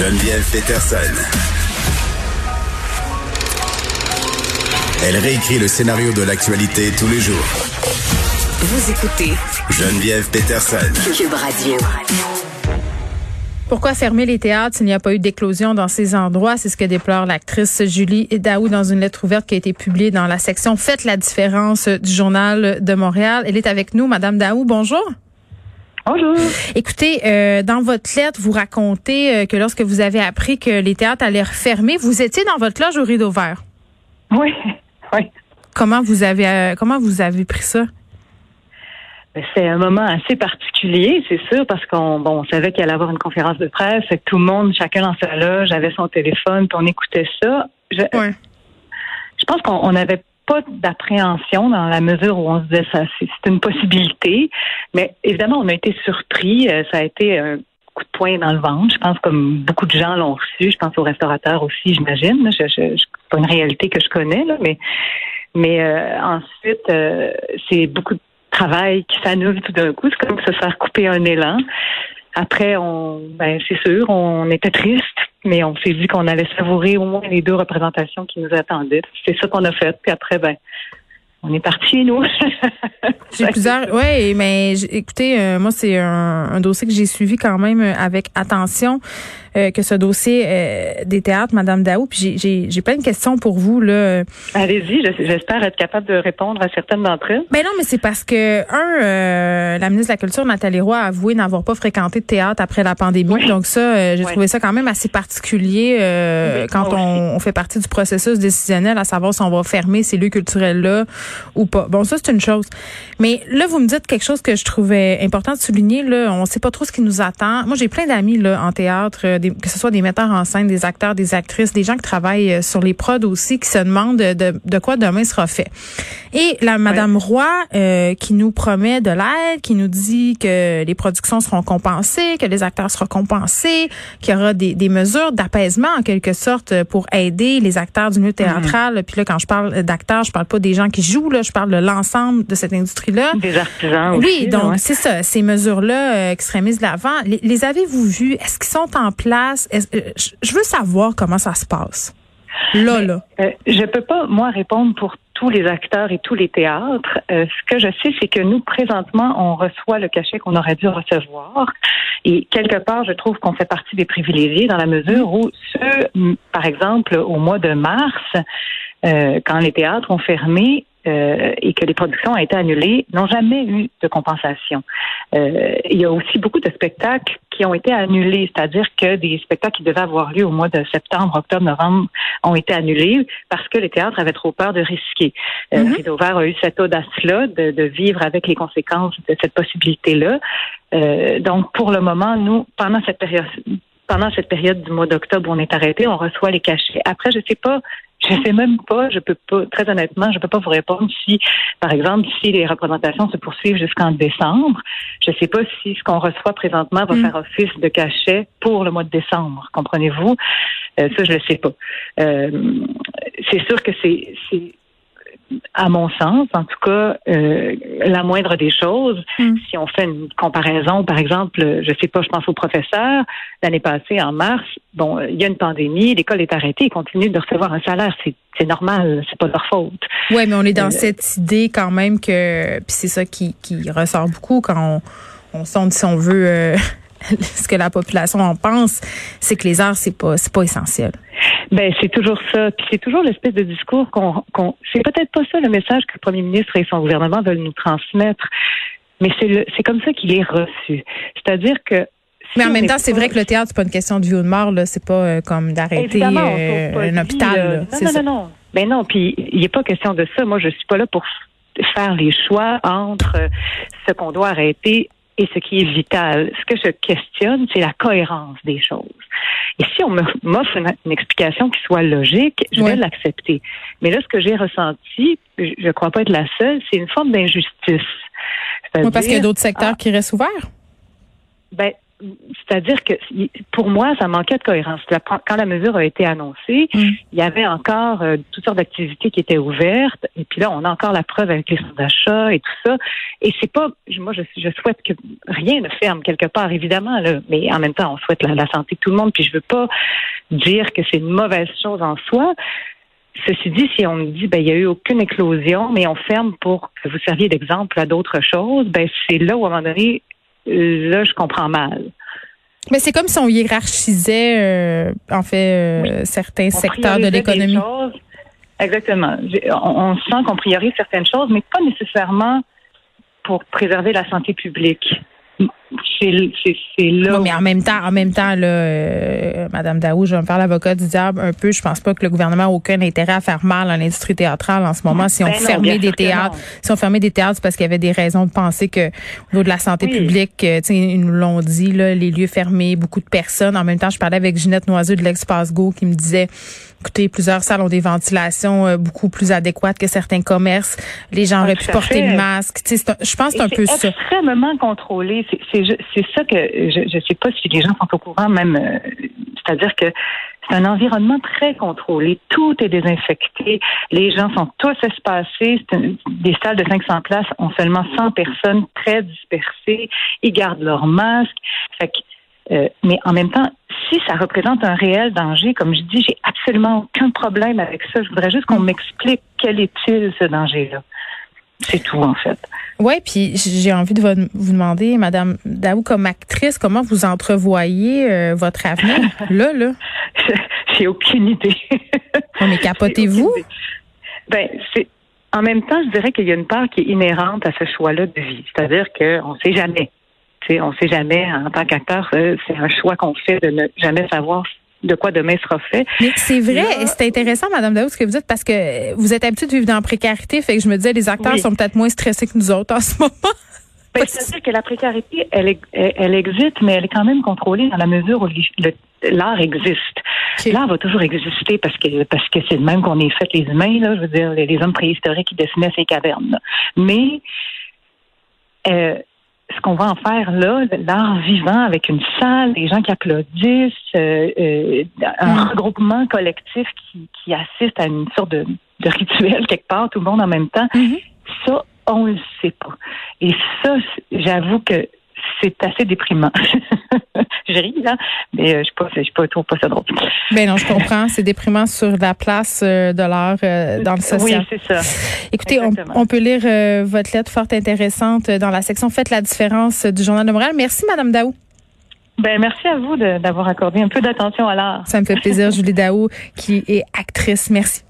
Geneviève Peterson. Elle réécrit le scénario de l'actualité tous les jours. Vous écoutez Geneviève Peterson. Cube Radio. Pourquoi fermer les théâtres s'il n'y a pas eu d'éclosion dans ces endroits? C'est ce que déplore l'actrice Julie Daou dans une lettre ouverte qui a été publiée dans la section Faites la différence du Journal de Montréal. Elle est avec nous, Madame Daou. Bonjour. Bonjour. Écoutez, euh, dans votre lettre, vous racontez euh, que lorsque vous avez appris que les théâtres allaient refermer, vous étiez dans votre loge au rideau vert. Oui, oui. Comment vous avez euh, comment vous avez pris ça? Ben, c'est un moment assez particulier, c'est sûr, parce qu'on bon, on savait qu'il allait avoir une conférence de presse, que tout le monde, chacun dans sa loge, avait son téléphone, puis on écoutait ça. Je, Ouais. je pense qu'on n'avait pas d'appréhension dans la mesure où on se disait ça, c'est une possibilité. Mais évidemment, on a été surpris. Euh, Ça a été un coup de poing dans le ventre. Je pense comme beaucoup de gens l'ont reçu. Je pense aux restaurateurs aussi, j'imagine. c'est pas une réalité que je connais, mais mais euh, ensuite, euh, c'est beaucoup de travail qui s'annule tout d'un coup. C'est comme se faire couper un élan. Après, on, ben, c'est sûr, on était triste, mais on s'est dit qu'on allait savourer au moins les deux représentations qui nous attendaient. C'est ça qu'on a fait. Puis après, ben, on est parti, nous. J'ai plusieurs. Oui, mais j- écoutez, euh, moi, c'est un, dossier que j'ai suivi quand même avec attention, euh, que ce dossier euh, des théâtres, Madame Daou. Puis j'ai- j'ai j'ai plein de questions pour vous. là. Allez-y, je- j'espère être capable de répondre à certaines d'entre elles. Ben non, mais c'est parce que, un, euh, la ministre de la Culture, Nathalie Roy, a avoué n'avoir pas fréquenté de théâtre après la pandémie. Oui. Donc ça, euh, j'ai Oui. trouvé ça quand même assez particulier euh, Oui, quand moi on, on fait partie du processus décisionnel, à savoir si on va fermer ces lieux culturels-là ou pas. Bon, ça, c'est une chose. Mais là, vous me dites quelque chose que je trouvais important de souligner. Là, on sait pas trop ce qui nous attend. Moi, j'ai plein d'amis là en théâtre, des- que ce soit des metteurs en scène, des acteurs, des actrices, des gens qui travaillent euh, sur les prods aussi, qui se demandent de, quoi demain sera fait. Et la Madame Roy, euh, qui nous promet de l'aide, qui nous dit que les productions seront compensées, que les acteurs seront compensés, qu'il y aura des, des mesures d'apaisement en quelque sorte pour aider les acteurs du milieu théâtral. Puis là, quand je parle d'acteurs, je parle pas des gens qui jouent, là, je parle de l'ensemble de cette industrie-là. Des artisans aussi. Oui, donc ouais. c'est ça, ces mesures-là euh, qui seraient mises de l'avant. Les, les avez-vous vues? Est-ce qu'ils sont en place? Euh, je- veux savoir comment ça se passe. Là, là. Euh, je peux pas, moi, répondre pour tous les acteurs et tous les théâtres. Euh, ce que je sais, c'est que nous, présentement, on reçoit le cachet qu'on aurait dû recevoir. Et quelque part, je trouve qu'on fait partie des privilégiés dans la mesure où ceux, par exemple, au mois de mars, euh, quand les théâtres ont fermé, euh, et que les productions ont été annulées, n'ont jamais eu de compensation. Euh, il y a aussi beaucoup de spectacles qui ont été annulés, c'est-à-dire que des spectacles qui devaient avoir lieu au mois de septembre, octobre, novembre ont été annulés parce que les théâtres avaient trop peur de risquer. Euh. Rideau Vert a eu cette audace-là de, de vivre avec les conséquences de cette possibilité-là. Euh, donc, pour le moment, nous, pendant cette période, pendant cette période du mois d'octobre on est arrêté, on reçoit les cachets. Après, je sais pas, je sais même pas, je peux pas, très honnêtement, je peux pas vous répondre si, par exemple, si les représentations se poursuivent jusqu'en décembre. Je sais pas si ce qu'on reçoit présentement va Mm. faire office de cachet pour le mois de décembre. Comprenez-vous? Euh, ça, je le sais pas. Euh, c'est sûr que c'est, c'est, à mon sens, en tout cas, euh, la moindre des choses. Mm. Si on fait une comparaison, par exemple, je sais pas, je pense au professeur, l'année passée, en mars, bon, euh, il y a une pandémie, l'école est arrêtée, ils continuent de recevoir un salaire, c'est, c'est normal, c'est pas leur faute. Oui, mais on est dans Euh, cette idée quand même que, puis c'est ça qui, qui ressort beaucoup quand on, on sonde si on veut euh, ce que la population en pense, c'est que les arts c'est pas c'est pas essentiel. Ben c'est toujours ça. Puis c'est toujours l'espèce de discours qu'on, qu'on c'est peut-être pas ça le message que le premier ministre et son gouvernement veulent nous transmettre, mais c'est le, c'est comme ça qu'il est reçu. C'est-à-dire que si Mais en même temps, c'est vrai que le théâtre c'est pas une question de vie ou de mort là, c'est pas euh, comme d'arrêter euh, un hôpital. vie. Non, non, non, non. Ben non, puis il n'est pas question de ça. Moi, je suis pas là pour faire les choix entre ce qu'on doit arrêter et ce qui est vital. Ce que je questionne, c'est la cohérence des choses. Et si on m'offre une, une explication qui soit logique, je vais l'accepter. Mais là, ce que j'ai ressenti, je ne crois pas être la seule, c'est une forme d'injustice. Oui, parce qu'il y a d'autres secteurs qui restent ouverts? ben, c'est-à-dire que pour moi, ça manquait de cohérence. Quand la mesure a été annoncée, mm. il y avait encore euh, toutes sortes d'activités qui étaient ouvertes. Et puis là, on a encore la preuve avec les centres d'achat et tout ça. Et c'est pas, moi, je, je, souhaite que rien ne ferme quelque part, évidemment, là, mais en même temps, on souhaite la, santé de tout le monde. Puis je veux pas dire que c'est une mauvaise chose en soi. Ceci dit, si on me dit ben il n'y a eu aucune éclosion, mais on ferme pour que vous serviez d'exemple à d'autres choses, ben c'est là où à un moment donné, là je comprends mal. Mais c'est comme si on hiérarchisait, euh, en fait, euh, certains secteurs de l'économie. Exactement. On, sent qu'on priorise certaines choses, mais pas nécessairement pour préserver la santé publique c'est là. mais en même temps, en même temps, là, euh, Madame Daou, je vais me faire l'avocat du diable un peu. Je pense pas que le gouvernement a aucun intérêt à faire mal à l'industrie théâtrale en ce moment. Si on ben fermait des théâtres, si on fermait des théâtres, c'est parce qu'il y avait des raisons de penser que au niveau de la santé publique, euh, ils nous l'ont dit, là, les lieux fermés, beaucoup de personnes. En même temps, je parlais avec Ginette Noiseux de l'Espace Go qui me disait Écoutez, plusieurs salles ont des ventilations euh, beaucoup plus adéquates que certains commerces. Les gens ah, auraient pu porter le masque. je pense que c'est un peu ça. extrêmement contrôlé. C'est ça que je ne sais pas si les gens sont au courant même. Euh, c'est-à-dire que c'est un environnement très contrôlé. Tout est désinfecté. Les gens sont tous espacés. des salles de 500 places ont seulement 100 personnes très dispersées. Ils gardent leur masque. Fait que euh, mais en même temps, si ça représente un réel danger, comme je dis, j'ai absolument aucun problème avec ça. Je voudrais juste qu'on m'explique quel est-il ce danger-là. C'est tout, en fait. Oui, puis j'ai envie de vous demander, Madame Daou, comme actrice, comment vous entrevoyez euh, votre avenir? Là, là? j'ai aucune idée. mais capotez-vous? Ben, c'est en même temps, je dirais qu'il y a une part qui est inhérente à ce choix-là de vie. C'est-à-dire qu'on ne sait jamais on ne sait jamais, en tant qu'acteur, euh, c'est un choix qu'on fait de ne jamais savoir de quoi demain sera fait. Mais c'est vrai, c'est intéressant, Madame Daoud, ce que vous dites, parce que vous êtes habituée de vivre dans la précarité, fait que je me disais, les acteurs sont peut-être moins stressés que nous autres en ce moment. Ben, c'est-à-dire que la précarité, elle, elle, existe, mais elle est quand même contrôlée dans la mesure où l'art existe. L'art va toujours exister parce que parce que c'est le même qu'on est fait les humains, là, je veux dire, les, hommes préhistoriques qui dessinaient ces cavernes. Mais euh, ce qu'on va en faire là, l'art vivant avec une salle, des gens qui applaudissent, euh, euh, un mm. regroupement collectif qui, qui, assiste à une sorte de, de, rituel quelque part, tout le monde en même temps, mm-hmm. ça, on le sait pas. Et ça, j'avoue que c'est assez déprimant. je ris, là, mais euh, je ne pas, pas, trop pas ça drôle. Ben non, je comprends. C'est déprimant sur la place euh, de l'art euh, dans le social. Oui, c'est ça. Écoutez, on, peut lire votre lettre fort intéressante dans la section Faites la différence du Journal de Montréal. Merci, Madame Daou. Ben, merci à vous d'avoir accordé un peu d'attention à l'art. Ça me fait plaisir, Julie Daou, qui est actrice. Merci.